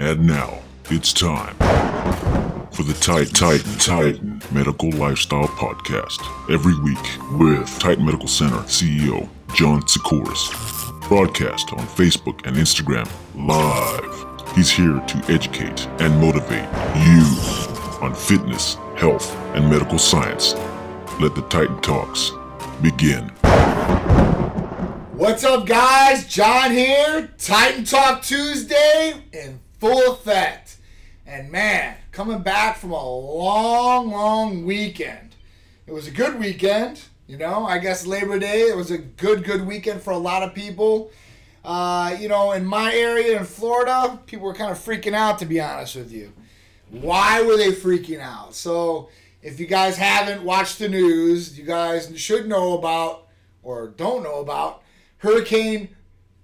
And now, it's time for the Tight Titan Titan Medical Lifestyle Podcast. Every week with Titan Medical Center CEO John Sikoris. Broadcast on Facebook and Instagram live. He's here to educate and motivate you on fitness, health, and medical science. Let the Titan Talks begin. What's up, guys? John here. Titan Talk Tuesday in full effect. And man, coming back from a long, long weekend. It was a good weekend. You know, I guess Labor Day, it was a good, good weekend for a lot of people. Uh, you know, in my area in Florida, people were kind of freaking out, to be honest with you. Why were they freaking out? So, if you guys haven't watched the news, you guys should know about, or don't know about, Hurricane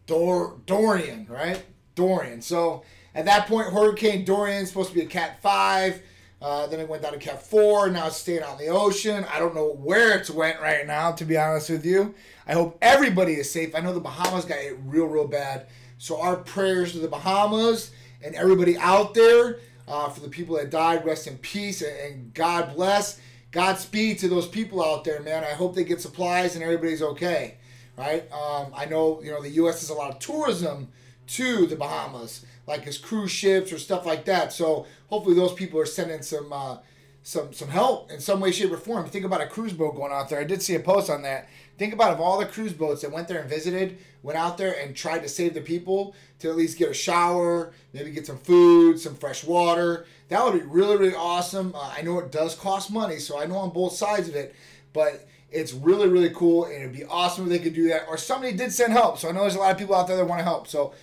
Dor- Dorian, right? Dorian. So at that point, Hurricane Dorian is supposed to be a Cat 5. Uh, then it went down to Cat 4. Now it's staying in the ocean. I don't know where it's went right now, to be honest with you. I hope everybody is safe. I know the Bahamas got hit real, real bad. So our prayers to the Bahamas and everybody out there. Uh, for the people that died, rest in peace and, and God bless. Godspeed to those people out there, man. I hope they get supplies and everybody's okay right? Um, I know you know the U.S. has a lot of tourism to the Bahamas, like as cruise ships or stuff like that. So hopefully those people are sending some uh, some some help in some way, shape, or form. Think about a cruise boat going out there. I did see a post on that. Think about if all the cruise boats that went there and visited went out there and tried to save the people to at least get a shower, maybe get some food, some fresh water. That would be really really awesome. Uh, I know it does cost money, so I know on both sides of it, but it's really, really cool, and it'd be awesome if they could do that. Or somebody did send help, so I know there's a lot of people out there that want to help. So,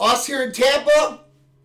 us here in Tampa,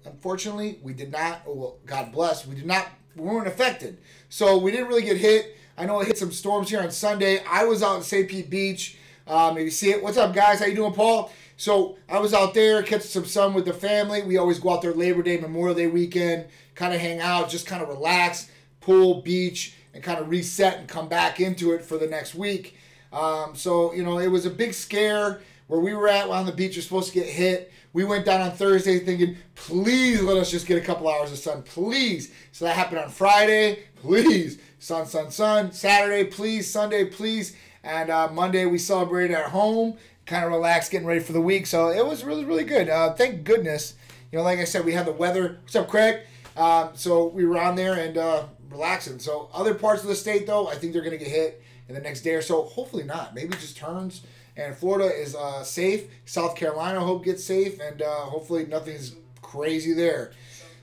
unfortunately, we did not. Well, God bless, we did not. We weren't affected, so we didn't really get hit. I know it hit some storms here on Sunday. I was out in St. Pete Beach. Um, maybe see it. What's up, guys? How you doing, Paul? So I was out there catching some sun with the family. We always go out there Labor Day, Memorial Day weekend, kind of hang out, just kind of relax, pool, beach and kind of reset and come back into it for the next week. Um, so, you know, it was a big scare where we were at on the beach. You're supposed to get hit. We went down on Thursday thinking, please let us just get a couple hours of sun, please. So that happened on Friday, please. Sun, sun, sun. Saturday, please. Sunday, please. And uh, Monday we celebrated at home, kind of relaxed, getting ready for the week. So it was really, really good. Uh, thank goodness. You know, like I said, we had the weather. What's up, Craig? Um, so we were on there and uh, relaxing. So other parts of the state, though, I think they're going to get hit in the next day or so. Hopefully not. Maybe just turns. And Florida is uh, safe. South Carolina, hope, gets safe. And uh, hopefully nothing's crazy there.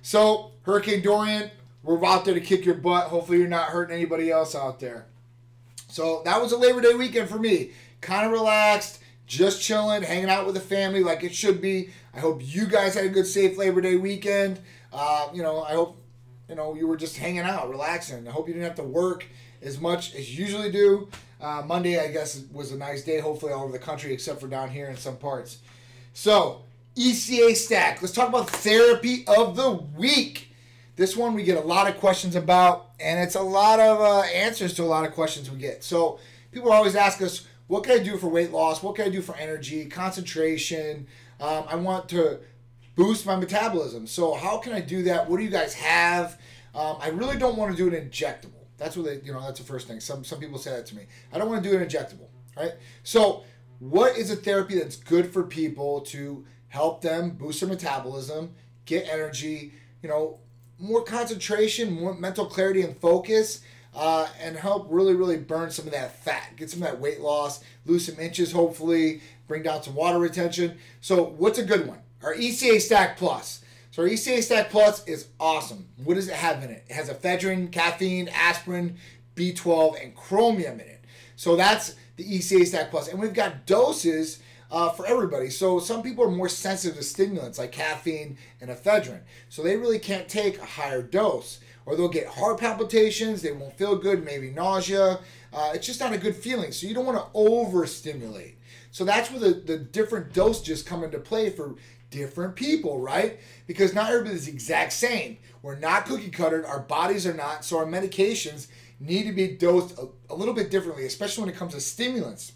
So Hurricane Dorian, we're out there to kick your butt. Hopefully you're not hurting anybody else out there. So that was a Labor Day weekend for me. Kind of relaxed, just chilling, hanging out with the family like it should be. I hope you guys had a good, safe Labor Day weekend. Uh, you know, I hope you know, you were just hanging out, relaxing. I hope you didn't have to work as much as you usually do. Uh, Monday, I guess, was a nice day, hopefully all over the country, except for down here in some parts. So, ECA stack. Let's talk about therapy of the week. This one we get a lot of questions about, and it's a lot of uh, answers to a lot of questions we get. So, people always ask us, what can I do for weight loss? What can I do for energy, concentration? Um, I want to boost my metabolism. So how can I do that? What do you guys have? Um, I really don't want to do an injectable. That's what they, you know, that's the first thing. Some some people say that to me. I don't want to do an injectable, right? So what is a therapy that's good for people to help them boost their metabolism, get energy, you know, more concentration, more mental clarity and focus, uh, and help really, really burn some of that fat, get some of that weight loss, lose some inches, hopefully, bring down some water retention. So, what's a good one? Our ECA Stack Plus. So ECA Stack Plus is awesome. What does it have in it? It has ephedrine, caffeine, aspirin, B12, and chromium in it. So that's the ECA Stack Plus. And we've got doses uh, for everybody. So some people are more sensitive to stimulants like caffeine and ephedrine. So they really can't take a higher dose. Or they'll get heart palpitations, they won't feel good, maybe nausea. Uh, it's just not a good feeling. So you don't want to overstimulate. So that's where the, the different dosages come into play for different people, right? Because not everybody's the exact same. We're not cookie cuttered, our bodies are not, so our medications need to be dosed a, a little bit differently, especially when it comes to stimulants,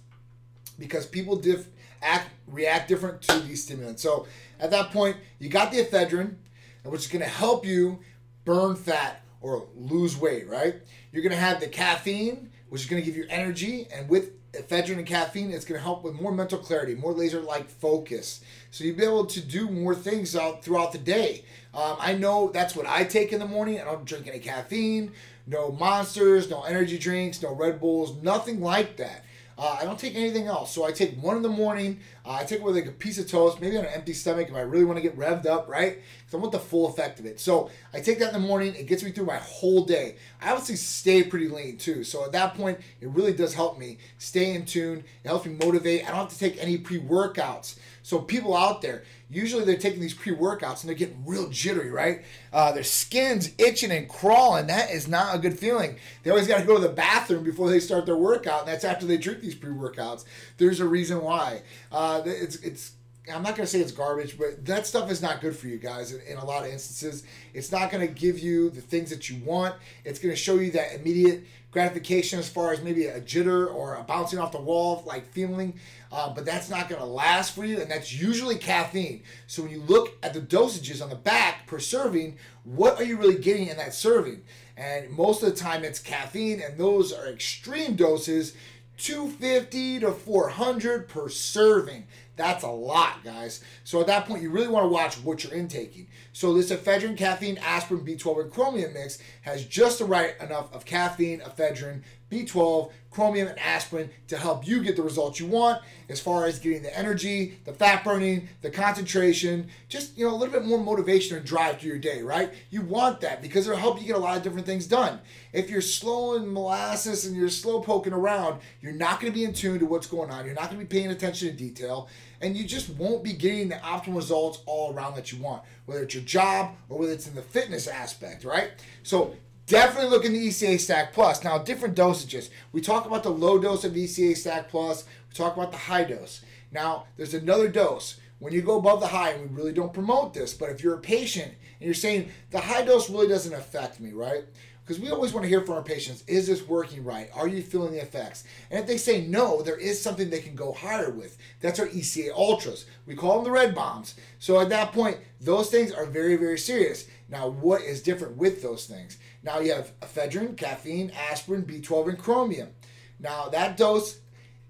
because people diff, act react different to these stimulants. So at that point, you got the ephedrine. which is going to help you burn fat or lose weight, right? You're going to have the caffeine, which is going to give you energy, and with ephedrine and caffeine, it's going to help with more mental clarity, more laser-like focus. So you'll be able to do more things out throughout the day. Um, I know that's what I take in the morning. I don't drink any caffeine, no monsters, no energy drinks, no Red Bulls, nothing like that. Uh, I don't take anything else. So I take one in the morning. Uh, I take it with like a piece of toast, maybe on an empty stomach if I really want to get revved up, right? Because I want the full effect of it. So I take that in the morning. It gets me through my whole day. I obviously stay pretty lean too. So at that point, it really does help me stay in tune. It helps me motivate. I don't have to take any pre workouts. So people out there, usually they're taking these pre-workouts and they're getting real jittery, right? Uh, their skin's itching and crawling. That is not a good feeling. They always got to go to the bathroom before they start their workout, and that's after they drink these pre-workouts. There's a reason why. Uh, it's it's I'm not to say it's garbage, but that stuff is not good for you guys in, in a lot of instances. It's not to give you the things that you want. It's to show you that immediate gratification as far as maybe a jitter or a bouncing off the wall like feeling. Uh, but that's not going to last for you, and that's usually caffeine. So when you look at the dosages on the back per serving, what are you really getting in that serving? And most of the time it's caffeine, and those are extreme doses 250 to 400 per serving. That's a lot, guys. So at that point, you really want to watch what you're intaking. So this ephedrine, caffeine, aspirin, B12, and chromium mix has just the right enough of caffeine, ephedrine, B12, chromium, and aspirin to help you get the results you want as far as getting the energy, the fat burning, the concentration, just you know a little bit more motivation and drive to your day, right? You want that because it'll help you get a lot of different things done. If you're slow in molasses and you're slow poking around, you're not going to be in tune to what's going on. You're not going to be paying attention to detail, and you just won't be getting the optimal results all around that you want, whether it's your job or whether it's in the fitness aspect, right? So Definitely look in the ECA Stack Plus. Now, different dosages. We talk about the low dose of ECA Stack Plus. We talk about the high dose. Now, there's another dose. When you go above the high, and we really don't promote this, but if you're a patient and you're saying the high dose really doesn't affect me, right? Because we always want to hear from our patients is this working right? Are you feeling the effects? And if they say no, there is something they can go higher with. That's our ECA Ultras. We call them the red bombs. So at that point, those things are very, very serious. Now, what is different with those things? Now you have ephedrine, caffeine, aspirin, B12, and chromium. Now that dose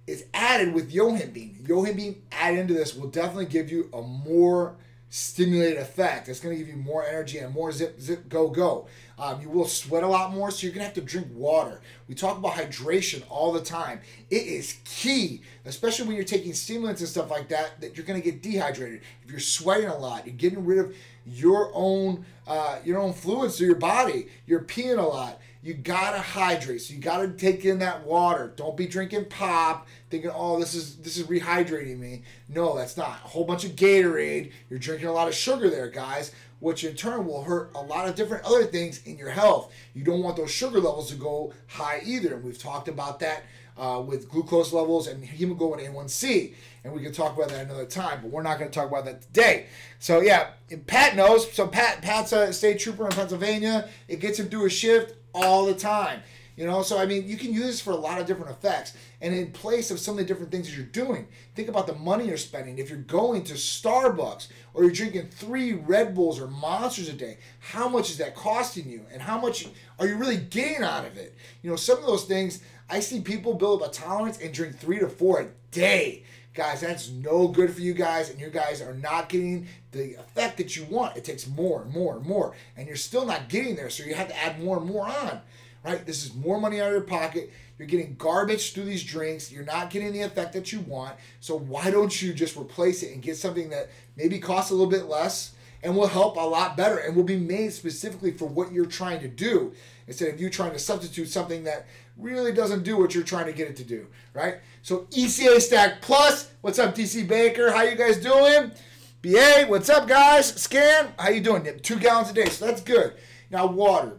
is added with yohimbine. Yohimbine added into this will definitely give you a more stimulated effect. It's going to give you more energy and more zip, zip, go, go. Um, you will sweat a lot more, so you're going to have to drink water. We talk about hydration all the time. It is key, especially when you're taking stimulants and stuff like that, that you're going to get dehydrated. If you're sweating a lot, you're getting rid of your own uh, your own fluids to your body. You're peeing a lot. You gotta hydrate. So you gotta take in that water. Don't be drinking pop, thinking, "Oh, this is this is rehydrating me." No, that's not. A whole bunch of Gatorade. You're drinking a lot of sugar there, guys, which in turn will hurt a lot of different other things in your health. You don't want those sugar levels to go high either. And we've talked about that uh, with glucose levels and hemoglobin A1C. And we can talk about that another time, but we're not going to talk about that today. So yeah, Pat knows. So Pat, Pat's a state trooper in Pennsylvania. It gets him through a shift all the time. You know, so I mean, you can use this for a lot of different effects. And in place of some of the different things that you're doing, think about the money you're spending. If you're going to Starbucks or you're drinking three Red Bulls or Monsters a day, how much is that costing you? And how much are you really getting out of it? You know, some of those things, I see people build up a tolerance and drink three to four a day. Guys, that's no good for you guys, and you guys are not getting the effect that you want. It takes more and more and more, and you're still not getting there, so you have to add more and more on right? This is more money out of your pocket. You're getting garbage through these drinks. You're not getting the effect that you want. So why don't you just replace it and get something that maybe costs a little bit less and will help a lot better and will be made specifically for what you're trying to do instead of you trying to substitute something that really doesn't do what you're trying to get it to do, right? So ECA Stack Plus, what's up DC Baker? How you guys doing? BA, what's up guys? Scan, how you doing? Two gallons a day, so that's good. Now water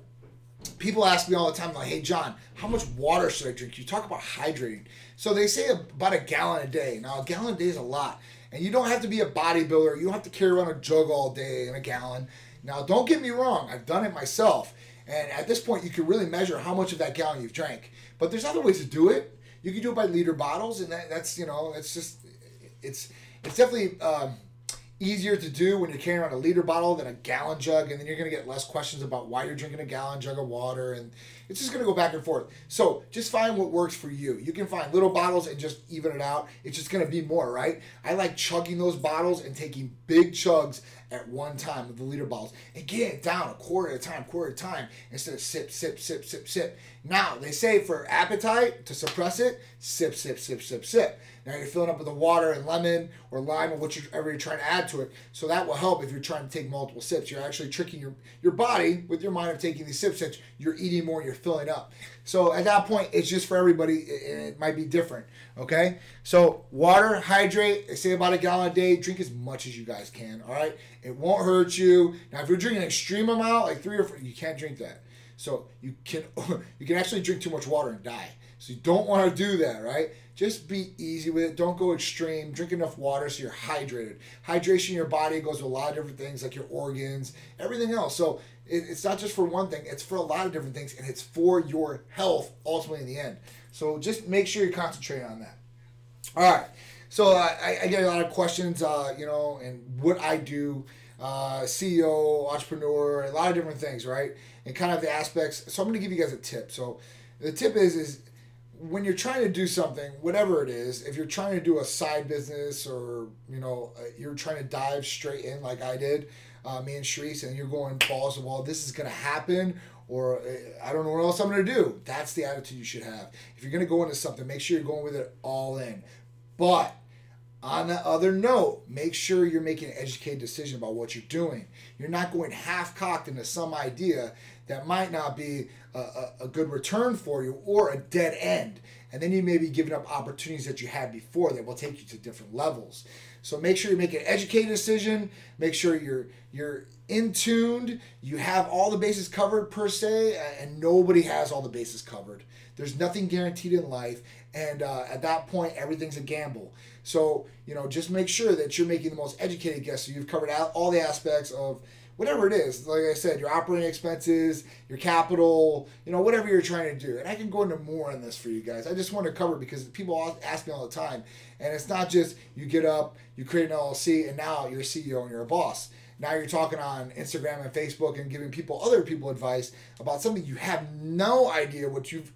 people ask me all the time, like, hey, John, how much water should I drink? You talk about hydrating. So they say about a gallon a day. Now, a gallon a day is a lot. And you don't have to be a bodybuilder. You don't have to carry around a jug all day in a gallon. Now, don't get me wrong. I've done it myself. And at this point, you can really measure how much of that gallon you've drank. But there's other ways to do it. You can do it by liter bottles, and that, that's, you know, it's just, it's, it's definitely um, easier to do when you're carrying around a liter bottle than a gallon jug, and then you're gonna get less questions about why you're drinking a gallon jug of water, and it's just gonna go back and forth. So just find what works for you. You can find little bottles and just even it out. It's just gonna be more, right? I like chugging those bottles and taking big chugs at one time with the liter bottles and get it down a quarter at a time, quarter at a time, instead of sip, sip, sip, sip, sip. Now they say for appetite to suppress it, sip, sip, sip, sip, sip. Now you're filling up with the water and lemon or lime or whatever you're trying to add to it. So that will help if you're trying to take multiple sips. You're actually tricking your, your body with your mind of taking these sips since you're eating more, you're filling up. So at that point, it's just for everybody and it might be different. Okay? So water, hydrate, they say about a gallon a day, drink as much as you guys can. All right? It won't hurt you. Now if you're drinking an extreme amount, like three or four, you can't drink that. So you can you can actually drink too much water and die. So you don't want to do that, right? Just be easy with it. Don't go extreme. Drink enough water so you're hydrated. Hydration in your body goes with a lot of different things like your organs, everything else. So it, it's not just for one thing, it's for a lot of different things and it's for your health ultimately in the end. So just make sure you concentrate on that. All right. So I, I, get a lot of questions, uh, you know, and what I do, uh, CEO, entrepreneur, a lot of different things, right? And kind of the aspects. So I'm going to give you guys a tip. So the tip is is when you're trying to do something, whatever it is, if you're trying to do a side business or you know uh, you're trying to dive straight in like I did, uh, me and Sharice, and you're going balls to wall, this is to happen, or uh, I don't know what else I'm to do. That's the attitude you should have. If you're to go into something, make sure you're going with it all in. But on the other note, make sure you're making an educated decision about what you're doing. You're not going half cocked into some idea that might not be a, a, a, good return for you or a dead end. And then you may be giving up opportunities that you had before that will take you to different levels. So make sure you make an educated decision. Make sure you're you're in tuned. You have all the bases covered per se, and nobody has all the bases covered. There's nothing guaranteed in life, and uh, at that point, everything's a gamble. So you know, just make sure that you're making the most educated guess. So you've covered all the aspects of whatever it is, like I said, your operating expenses, your capital, you know, whatever you're trying to do. And I can go into more on this for you guys. I just want to cover because people ask me all the time. And it's not just you get up, you create an LLC, and now you're a CEO and you're a boss. Now you're talking on Instagram and Facebook and giving people other people advice about something you have no idea what you've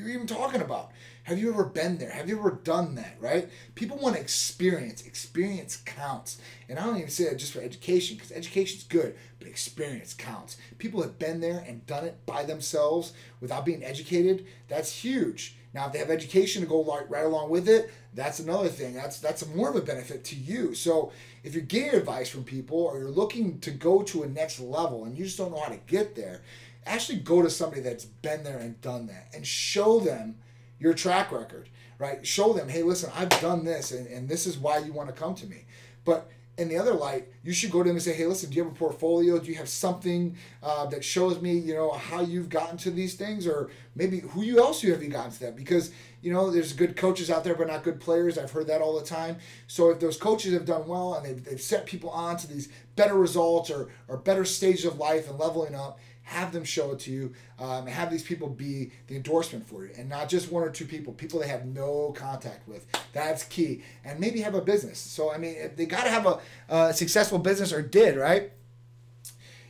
you're even talking about. Have you ever been there? Have you ever done that, right? People want experience. Experience counts. And I don't even say that just for education, because education's good, but experience counts. People have been there and done it by themselves without being educated. That's huge. Now, if they have education to go right along with it, that's another thing. That's that's more of a benefit to you. So if you're getting advice from people or you're looking to go to a next level and you just don't know how to get there, actually go to somebody that's been there and done that and show them your track record, right? Show them, hey, listen, I've done this and, and this is why you want to come to me. But in the other light, you should go to them and say, hey, listen, do you have a portfolio? Do you have something uh, that shows me, you know, how you've gotten to these things or maybe who you else you have you gotten to that? Because, you know, there's good coaches out there, but not good players. I've heard that all the time. So if those coaches have done well and they've, they've set people on to these better results or, or better stages of life and leveling up, have them show it to you um, have these people be the endorsement for you and not just one or two people people they have no contact with. That's key. And maybe have a business. So i mean they got to have a, a successful business or did right?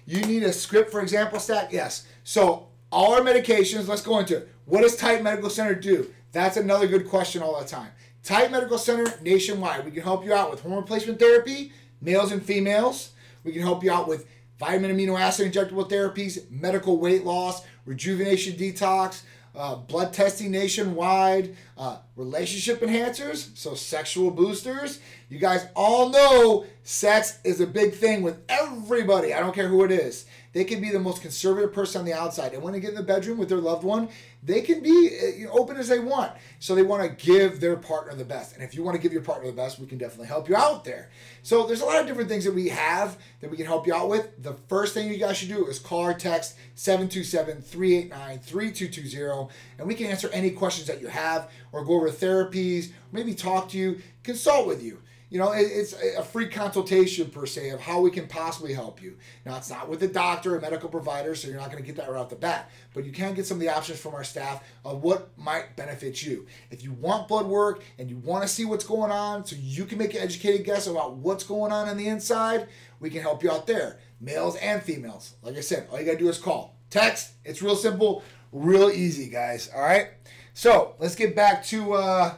You need a script for example stack? Yes. So all our medications let's go into it. What does Titan medical center do? That's another good question all the time. Titan medical center nationwide we can help you out with hormone replacement therapy males and females. We can help you out with vitamin amino acid injectable therapies, medical weight loss, rejuvenation detox, uh, blood testing nationwide, uh, relationship enhancers, so sexual boosters. You guys all know sex is a big thing with everybody. I don't care who it is. They can be the most conservative person on the outside, and when they get in the bedroom with their loved one, they can be uh, open as they want. So they want to give their partner the best. And if you want to give your partner the best, we can definitely help you out there. So there's a lot of different things that we have that we can help you out with. The first thing you guys should do is call or text 727-389-3220 and we can answer any questions that you have or go over therapies, maybe talk to you, consult with you. You know, it, it's a free consultation per se of how we can possibly help you. Now, it's not with a doctor or medical provider, so you're not going to get that right off the bat, but you can get some of the options from our staff of what might benefit you. If you want blood work and you want to see what's going on so you can make an educated guess about what's going on on the inside, we can help you out there, males and females. Like I said, all you got to do is call. Text, it's real simple, real easy, guys. All right? So let's get back to uh,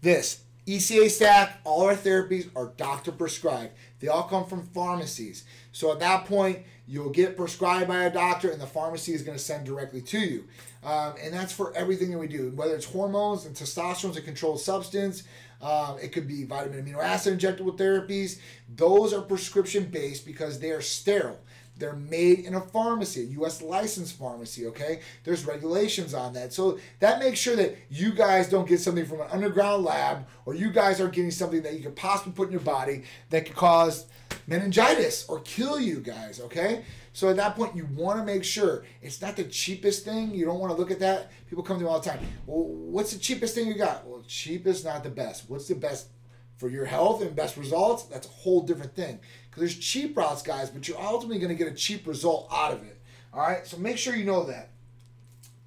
this. ECA stack, all our therapies are doctor prescribed. They all come from pharmacies. So at that point, you'll get prescribed by a doctor, and the pharmacy is going to send directly to you. Um, and that's for everything that we do, whether it's hormones and testosterone is a controlled substance. Um, it could be vitamin amino acid injectable therapies. Those are prescription based because they are sterile. They're made in a pharmacy, a U.S. licensed pharmacy, okay? There's regulations on that. So that makes sure that you guys don't get something from an underground lab or you guys are getting something that you could possibly put in your body that could cause meningitis or kill you guys, okay? So at that point, you want to make sure it's not the cheapest thing. You don't want to look at that. People come to me all the time. Well, what's the cheapest thing you got? Well, cheap is not the best. What's the best for your health and best results? That's a whole different thing. Because there's cheap routes, guys, but you're ultimately going to get a cheap result out of it. All right, so make sure you know that.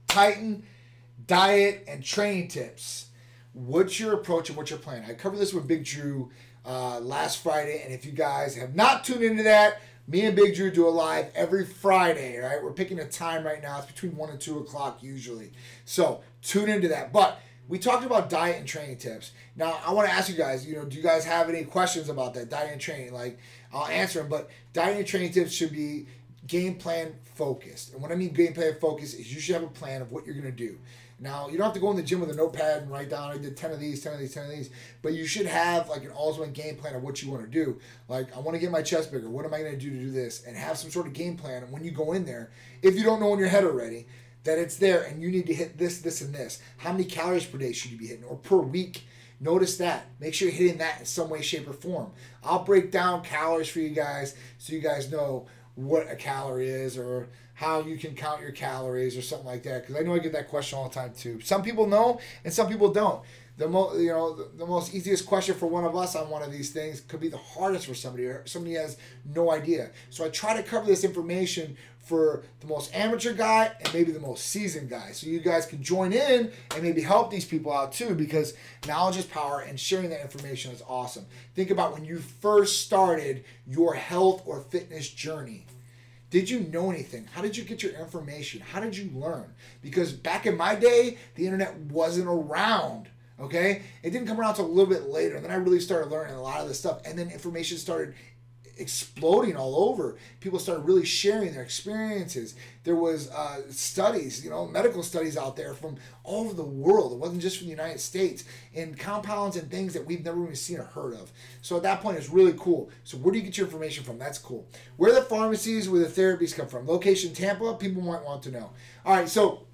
Titan diet and training tips. What's your approach and what's your plan? I covered this with Big Drew uh, last Friday, and if you guys have not tuned into that, me and Big Drew do a live every Friday, right? We're picking a time right now. It's between 1 and 2 o'clock usually. So tune into that. But we talked about diet and training tips. Now, I want to ask you guys, you know, do you guys have any questions about that diet and training? Like, I'll answer them, but diet and training tips should be game plan focused. And what I mean game plan focused is you should have a plan of what you're going to do. Now, you don't have to go in the gym with a notepad and write down, I did 10 of these, 10 of these, 10 of these, but you should have like an in game plan of what you want to do. Like, I want to get my chest bigger. What am I going to do to do this? And have some sort of game plan. And when you go in there, if you don't know in your head already, that it's there and you need to hit this, this, and this. How many calories per day should you be hitting or per week? Notice that. Make sure you're hitting that in some way, shape, or form. I'll break down calories for you guys so you guys know what a calorie is or how you can count your calories or something like that. Because I know I get that question all the time too. Some people know and some people don't the most you know the, the, most easiest question for one of us on one of these things could be the hardest for somebody or somebody has no idea so i try to cover this information for the most amateur guy and maybe the most seasoned guy so you guys can join in and maybe help these people out too because knowledge is power and sharing that information is awesome think about when you first started your health or fitness journey did you know anything? How did you get your information? How did you learn? Because back in my day, the internet wasn't around. Okay, it didn't come around until a little bit later, and then I really started learning a lot of this stuff, and then information started exploding all over. People started really sharing their experiences. There was uh, studies, you know, medical studies out there from all over the world. It wasn't just from the United States, and compounds and things that we've never even seen or heard of. So at that point, it's really cool. So where do you get your information from? That's cool. Where the pharmacies, where the therapies come from? Location Tampa. People might want to know. All right, so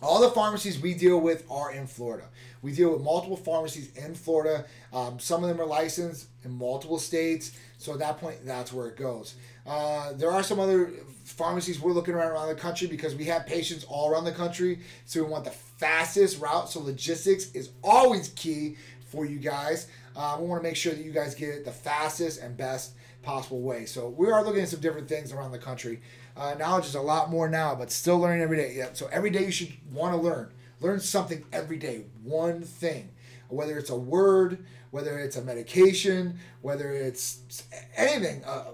all the pharmacies we deal with are in Florida. We deal with multiple pharmacies in Florida. Um, some of them are licensed in multiple states. So at that point, that's where it goes. Uh, there are some other pharmacies we're looking around around the country because we have patients all around the country. So we want the fastest route. So logistics is always key for you guys. Uh, we want to make sure that you guys get it the fastest and best possible way. So we are looking at some different things around the country. Uh, knowledge is a lot more now, but still learning every day. Yeah. So every day you should want to learn. Learn something every day. One thing, whether it's a word, whether it's a medication, whether it's anything. Uh,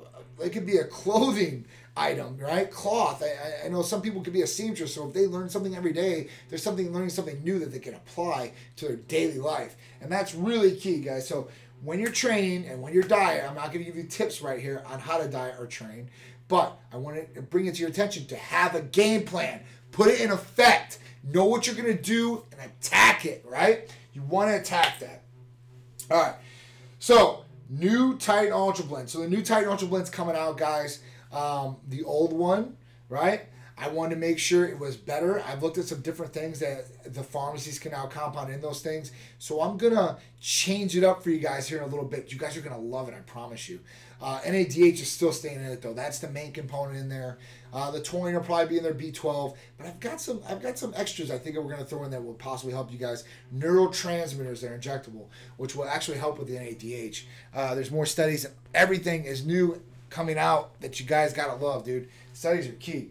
it could be a clothing item, right? Cloth. I, I know some people could be a seamstress, so if they learn something every day, there's something learning something new that they can apply to their daily life, and that's really key, guys. So when you're training and when you're diet, I'm not going to give you tips right here on how to diet or train, but I want to bring it to your attention to have a game plan, put it in effect, know what you're going to do, and attack it, right? You want to attack that. All right. So, new Titan Ultra Blend. So, the new Titan Ultra Blend's coming out, guys. Um, the old one, right? I wanted to make sure it was better. I've looked at some different things that the pharmacies can now compound in those things. So I'm gonna change it up for you guys here in a little bit. You guys are gonna love it, I promise you. Uh, NADH is still staying in it though. That's the main component in there. Uh, the taurine will probably be in there, B12. But I've got some I've got some extras I think we're gonna throw in that will possibly help you guys. Neurotransmitters that are injectable, which will actually help with the NADH. Uh, there's more studies. Everything is new coming out that you guys gotta love, dude. Studies are key.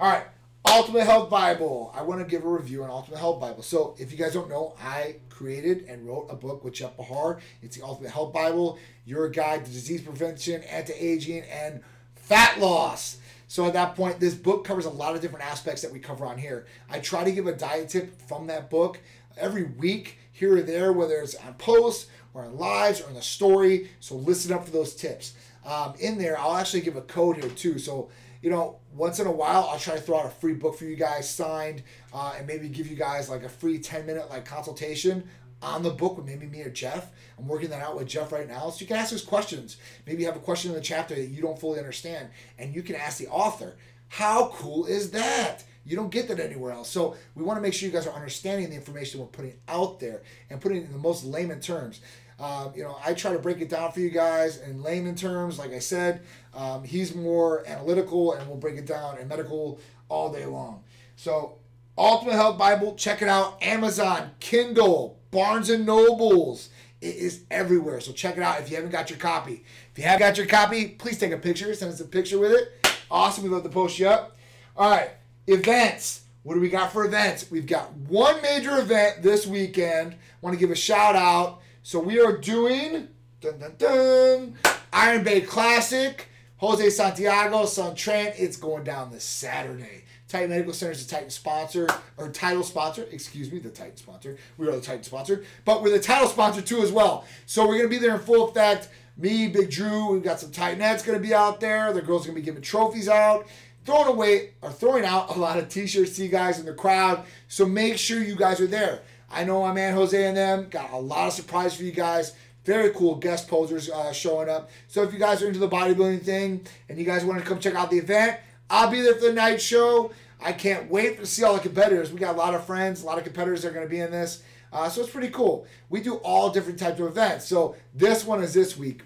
All right, Ultimate Health Bible. I want to give a review on Ultimate Health Bible. So, if you guys don't know, I created and wrote a book with Jeff Bahar. It's the Ultimate Health Bible, your guide to disease prevention, anti aging, and fat loss. So, at that point, this book covers a lot of different aspects that we cover on here. I try to give a diet tip from that book every week, here or there, whether it's on posts or on lives or in the story. So, listen up for those tips. Um, in there, I'll actually give a code here too. So, you know, once in a while, I'll try to throw out a free book for you guys signed, uh, and maybe give you guys like a free ten minute like consultation on the book with maybe me or Jeff. I'm working that out with Jeff right now, so you can ask us questions. Maybe you have a question in the chapter that you don't fully understand, and you can ask the author. How cool is that? You don't get that anywhere else. So we want to make sure you guys are understanding the information we're putting out there and putting it in the most layman terms. Um, you know, I try to break it down for you guys in layman terms. Like I said, um, he's more analytical and we'll break it down in medical all day long. So, Ultimate Health Bible, check it out. Amazon, Kindle, Barnes and Nobles. It is everywhere. So check it out if you haven't got your copy. If you have got your copy, please take a picture. Send us a picture with it. Awesome. We love to post you up. All right. Events. What do we got for events? We've got one major event this weekend. Want to give a shout out so we are doing dun, dun, dun, Iron Bay Classic, Jose Santiago, Son Trent. It's going down this Saturday. Titan Medical Center is the Titan sponsor, or title sponsor, excuse me, the Titan sponsor. We are the Titan sponsor, but we're the title sponsor too as well. So we're going to be there in full effect. Me, Big Drew, we've got some Titanettes going to be out there. The girls going to be giving trophies out, throwing away, or throwing out a lot of t shirts to you guys in the crowd. So make sure you guys are there. I know my man Jose and them got a lot of surprise for you guys. Very cool guest posers uh, showing up. So if you guys are into the bodybuilding thing and you guys want to come check out the event, I'll be there for the night show. I can't wait to see all the competitors. We got a lot of friends, a lot of competitors that are going to be in this. Uh, so it's pretty cool. We do all different types of events. So this one is this week.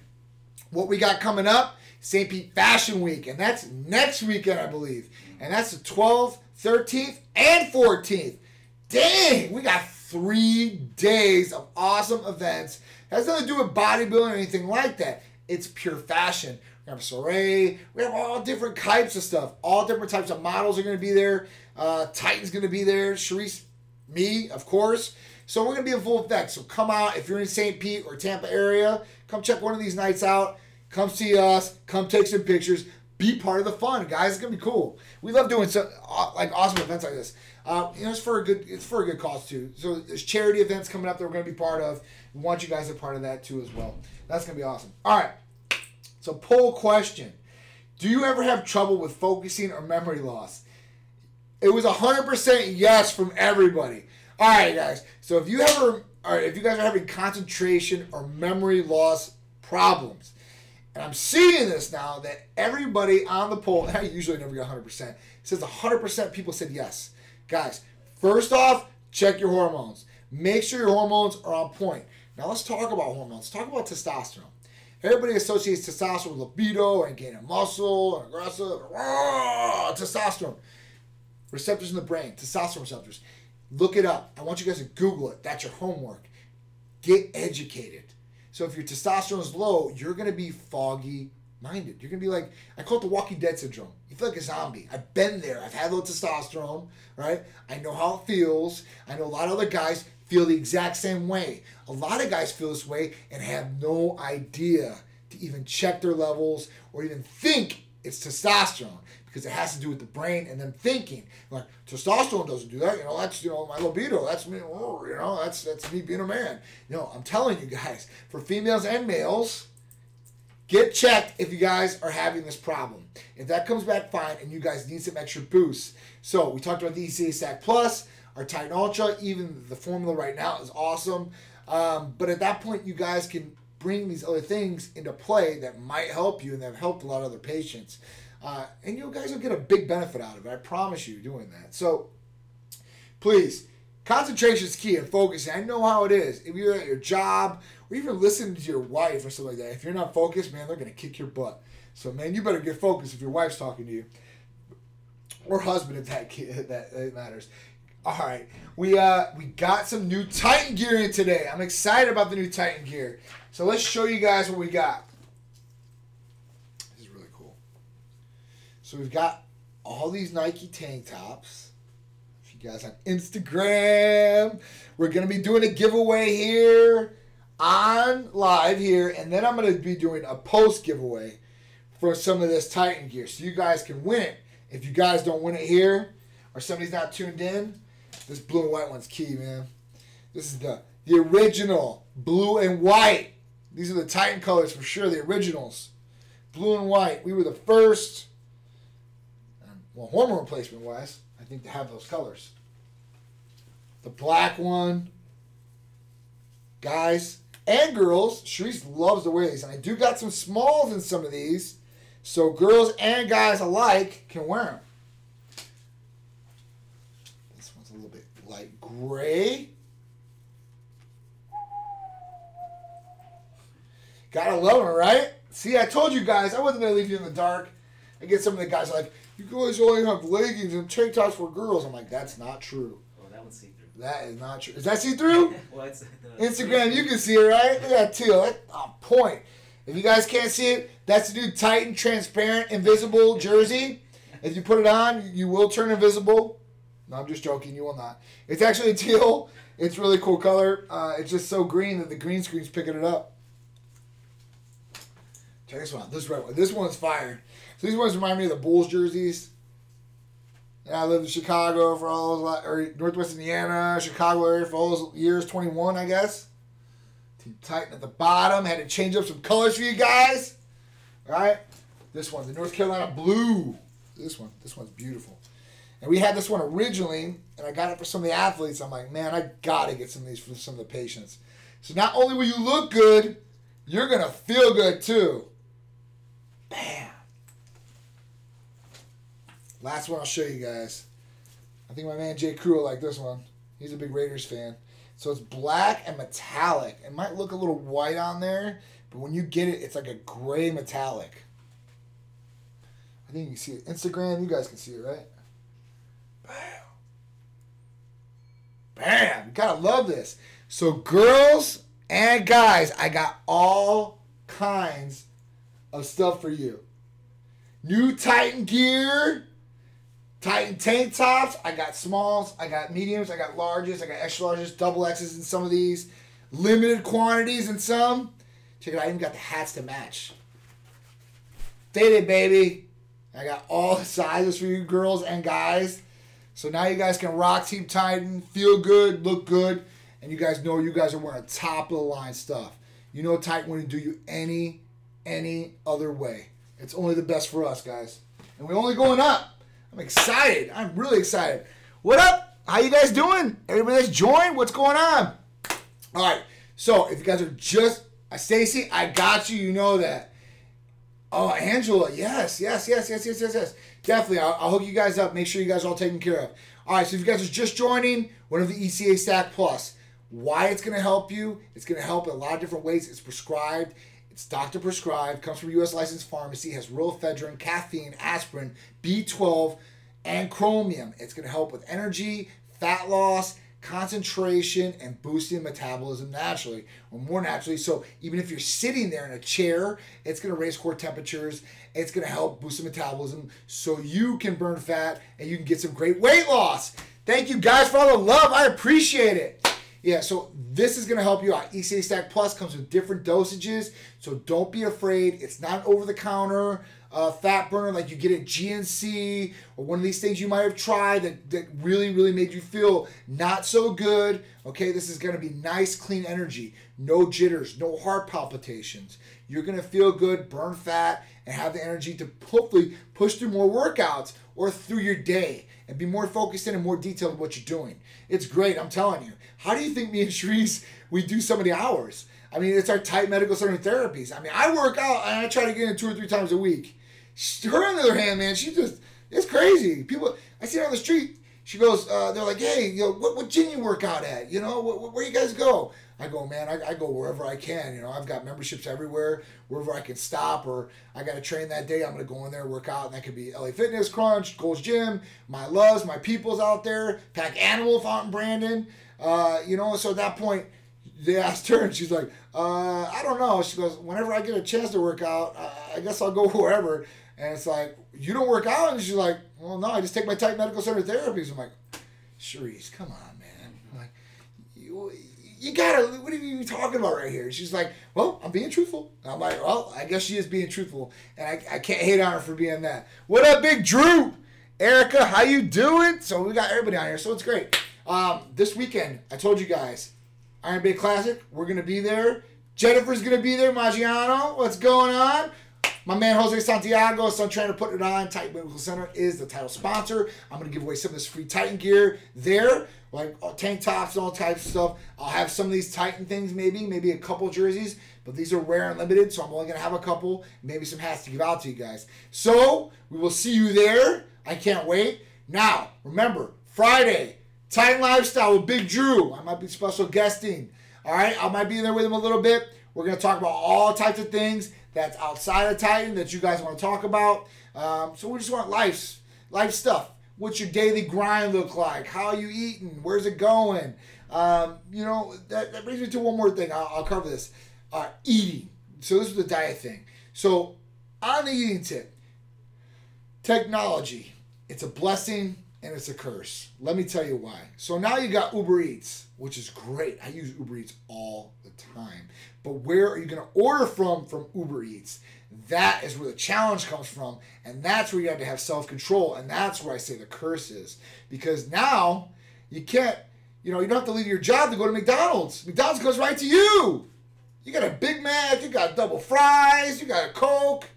What we got coming up, St. Pete Fashion Week, and that's next weekend, I believe. And that's the 12th, 13th, and 14th. Dang, we got three days of awesome events. It has nothing to do with bodybuilding or anything like that. It's pure fashion. We have soiree. We have all different types of stuff. All different types of models are going to be there. Uh, Titan's going to be there. Sharice, me, of course. So we're going to be in full effect. So come out if you're in St. Pete or Tampa area. Come check one of these nights out. Come see us. Come take some pictures. Be part of the fun, guys. It's gonna be cool. We love doing so like awesome events like this. Uh, you know, it's for a good it's for a good cause too. So there's charity events coming up that we're gonna be part of. We want you guys a part of that too as well. That's gonna be awesome. All right. So poll question: Do you ever have trouble with focusing or memory loss? It was hundred percent yes from everybody. All right, guys. So if you ever, if you guys are having concentration or memory loss problems, and I'm seeing this now that everybody on the poll, I usually never get 100%, says 100% people said yes. Guys, first off, check your hormones. Make sure your hormones are on point. Now let's talk about hormones. Let's talk about testosterone. Everybody associates testosterone with libido and gaining muscle and aggressive. Rah, testosterone. Receptors in the brain, testosterone receptors. Look it up. I want you guys to Google it. That's your homework. Get educated. So if your testosterone is low, you're going to be foggy minded. You're gonna be like, I call it the Walking Dead syndrome. You feel like a zombie. I've been there. I've had low testosterone, right? I know how it feels. I know a lot of other guys feel the exact same way. A lot of guys feel this way and have no idea to even check their levels or even think it's testosterone because it has to do with the brain and them thinking. Like testosterone doesn't do that. You know, that's you know my libido. That's me. You know, that's that's me being a man. You know, I'm telling you guys, for females and males Get checked if you guys are having this problem. If that comes back fine and you guys need some extra boost. So we talked about the ECA Stack Plus, our Titan Ultra, even the formula right now is awesome. Um, but at that point, you guys can bring these other things into play that might help you and that have helped a lot of other patients. Uh, and you guys will get a big benefit out of it. I promise you doing that. So please, concentration is key and focusing. I know how it is. If you're at your job or even listening to your wife or something like that, if you're not focused, man, they're going to kick your butt. So, man, you better get focused if your wife's talking to you. Or husband if that, that, that matters. All right, we uh we got some new Titan gear in today. I'm excited about the new Titan gear. So let's show you guys what we got. This is really cool. So we've got all these Nike tank tops. If you guys on Instagram, we're gonna be doing a giveaway here on live here, and then I'm gonna be doing a post giveaway for some of this Titan gear, so you guys can win it. If you guys don't win it here, or somebody's not tuned in, this blue and white one's key, man. This is the the original blue and white. These are the Titan colors for sure, the originals. Blue and white. We were the first, well, hormone replacement wise, I think to have those colors. The black one. Guys and girls, Sharice loves to wear these. And I do got some smalls in some of these. So girls and guys alike can wear them. This one's a little bit light gray. Gotta love them, right? See, I told you guys I wasn't gonna leave you in the dark. I get some of the guys like, you guys only have leggings and tank tops for girls. I'm like, that's not true. Oh, that one's see through. That is not true. Is that see through? well, it's, Instagram, you can see it, right? Look at that teal. That, on point. If you guys can't see it, that's the new Titan transparent invisible jersey. If you put it on, you will turn invisible. No, I'm just joking. You will not. It's actually teal. It's really cool color. Uh, it's just so green that the green screen's picking it up. Check this one. This red one. This one's fire. So these ones remind me of the Bulls jerseys. Yeah, I lived in Chicago for all those, or Northwest Indiana, Chicago area for all those years. 21, I guess. Team Titan at the bottom. Had to change up some colors for you guys. All right. This one, the North Carolina blue. This one, this one's beautiful. And we had this one originally, and I got it for some of the athletes. I'm like, man, I gotta get some of these for some of the patients. So not only will you look good, you're gonna feel good too. Bam. Last one I'll show you guys. I think my man Jay Crew will like this one. He's a big Raiders fan. So it's black and metallic. It might look a little white on there, but when you get it, it's like a gray metallic. I think you can see it. Instagram, you guys can see it, right? Bam. Bam. Gotta love this. So girls and guys, I got all kinds of stuff for you. New Titan gear. Titan tank tops. I got smalls. I got mediums. I got larges. I got extra larges, double X's in some of these. Limited quantities in some. Check it out. I even got the hats to match. Did it, baby. I got all sizes for you girls and guys. So now you guys can rock Team Titan, feel good, look good, and you guys know you guys are wearing top of the line stuff. You know Titan wouldn't do you any, any other way. It's only the best for us, guys. And we're only going up. I'm excited. I'm really excited. What up? How you guys doing? Everybody that's joined, what's going on? All right. So if you guys are just uh, Stacy, I got you. You know that. Oh, Angela, yes, yes, yes, yes, yes, yes, yes. Definitely, I'll, I'll hook you guys up. Make sure you guys are all taken care of. All right, so if you guys are just joining, one of the ECA Stack Plus. Why it's going to help you? It's going to help in a lot of different ways. It's prescribed. It's doctor prescribed. Comes from U.S. licensed pharmacy. Has real ephedrine, caffeine, aspirin, B12, and chromium. It's going to help with energy, fat loss, concentration, and boosting metabolism naturally, or more naturally. So even if you're sitting there in a chair, it's going to raise core temperatures. It's going to help boost the metabolism, so you can burn fat and you can get some great weight loss. Thank you guys for all the love. I appreciate it. Yeah, so this is going to help you out. ECA Stack Plus comes with different dosages, so don't be afraid. It's not over the counter uh, fat burner like you get at GNC or one of these things you might have tried that, that really, really made you feel not so good. Okay, this is to be nice, clean energy. No jitters, no heart palpitations. You're to feel good, burn fat, and have the energy to hopefully push through more workouts or through your day and be more focused in and more detailed in what you're doing. It's great, I'm telling you. How do you think me and Sharice, we do so many hours? I mean, it's our Titan medical center therapies. I mean, I work out and I try to get in two or three times a week. She, her on the other hand, man, she just it's crazy. People, I see her on the street. She goes, uh, they're like, hey, you know, what, what gym you work out at? You know, wh- where you guys go? I go, man, I, I go wherever I can. You know, I've got memberships everywhere, wherever I can stop, or I got to train that day. I'm going to go in there, work out, and that could be LA Fitness, Crunch, Gold's Gym, my loves, my people's out there, Pack Animal if out in Brandon. Uh, you know, so at that point, they asked her, and she's like, uh, I don't know. She goes, whenever I get a chance to work out, I, I guess I'll go wherever. And it's like, you don't work out? And she's like, well, no, I just take my Titan Medical Center therapies. I'm like, Cherise, come on, man. I'm like, you, you gotta, what are you talking about right here? She's like, well, I'm being truthful. And I'm like, well, I guess she is being truthful. And I, I can't hate on her for being that. What up, Big Drew? Erica, how you doing? So we got everybody on here, so it's great. Um, this weekend, I told you guys, Iron Bay Classic, we're to be there. Jennifer's to be there. Maggiano, what's going on? My man Jose Santiago, Sun Trainer, putting it on. Titan Medical Center is the title sponsor. I'm going to give away some of this free Titan gear there, like uh, tank tops and all types of stuff. I'll have some of these Titan things, maybe, maybe a couple jerseys, but these are rare and limited, so I'm only going to have a couple, maybe some hats to give out to you guys. So we will see you there. I can't wait. Now, remember, Friday, Titan Lifestyle with Big Drew. I might be special guesting. All right, I might be there with him a little bit. We're going to talk about all types of things that's outside of Titan that you guys want to talk about. Um, so we just want life's life stuff. What's your daily grind look like? How are you eating? Where's it going? Um, you know, that, that brings me to one more thing. I'll, I'll cover this. Uh, eating. So this is the diet thing. So on the eating tip, technology. It's a blessing and it's a curse. Let me tell you why. So now you got Uber Eats, which is great. I use Uber Eats all the time. But where are you going to order from from Uber Eats? That is where the challenge comes from, and that's where you have to have self control, and that's where I say the curse is because now you can't, you know, you don't have to leave your job to go to McDonald's. McDonald's goes right to you. You got a Big Mac, you got double fries, you got a Coke.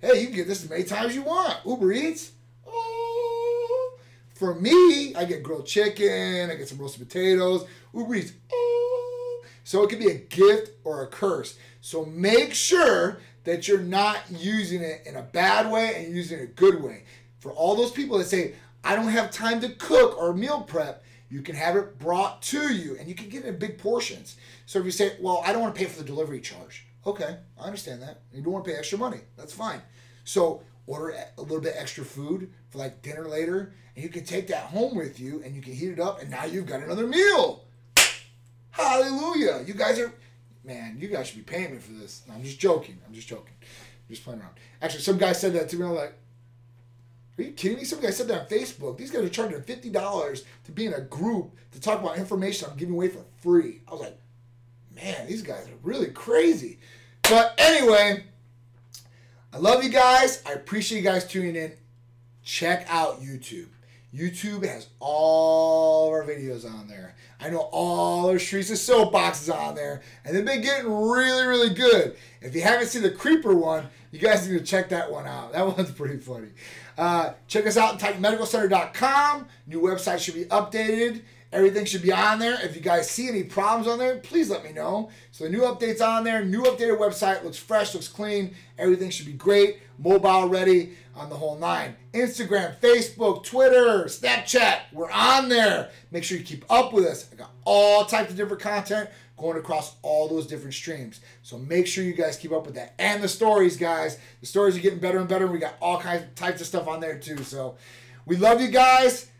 Hey, you can get this as many times as you want. Uber Eats. Oh. For me, I get grilled chicken, I get some roasted potatoes. Uber Eats. Oh. So it could be a gift or a curse. So make sure that you're not using it in a bad way and using it a good way. For all those people that say, I don't have time to cook or meal prep, you can have it brought to you and you can get it in big portions. So if you say, well, I don't want to pay for the delivery charge. Okay, I understand that. You don't want to pay extra money. That's fine. So order a little bit extra food for like dinner later, and you can take that home with you and you can heat it up, and now you've got another meal. Hallelujah. You guys are, man, you guys should be paying me for this. No, I'm just joking. I'm just joking. I'm just playing around. Actually, some guy said that to me. I'm like, are you kidding me? Some guy said that on Facebook. These guys are charging fifty dollars to be in a group to talk about information I'm giving away for free. I was like, man, these guys are really crazy. But anyway, I love you guys. I appreciate you guys tuning in. Check out YouTube. YouTube has all our videos on there. I know all our Streets of Soapboxes on there, and they've been getting really, really good. If you haven't seen the Creeper one, you guys need to check that one out. That one's pretty funny. Uh, check us out at TitanMedicalCenter.com. New website should be updated. Everything should be on there. If you guys see any problems on there, please let me know. So the new updates on there, new updated website looks fresh, looks clean. Everything should be great, mobile ready on the whole nine. Instagram, Facebook, Twitter, Snapchat, we're on there. Make sure you keep up with us. I got all types of different content going across all those different streams. So make sure you guys keep up with that. And the stories, guys. The stories are getting better and better. We got all kinds of types of stuff on there too. So we love you guys.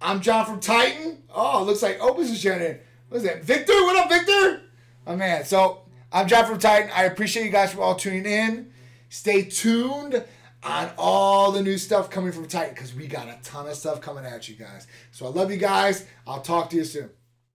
I'm John from Titan. Oh, looks like Opus is joining. What is that? Victor? What up, Victor? Oh man. So I'm John from Titan. I appreciate you guys for all tuning in. Stay tuned on all the new stuff coming from Titan because we got a ton of stuff coming at you guys. So I love you guys. I'll talk to you soon.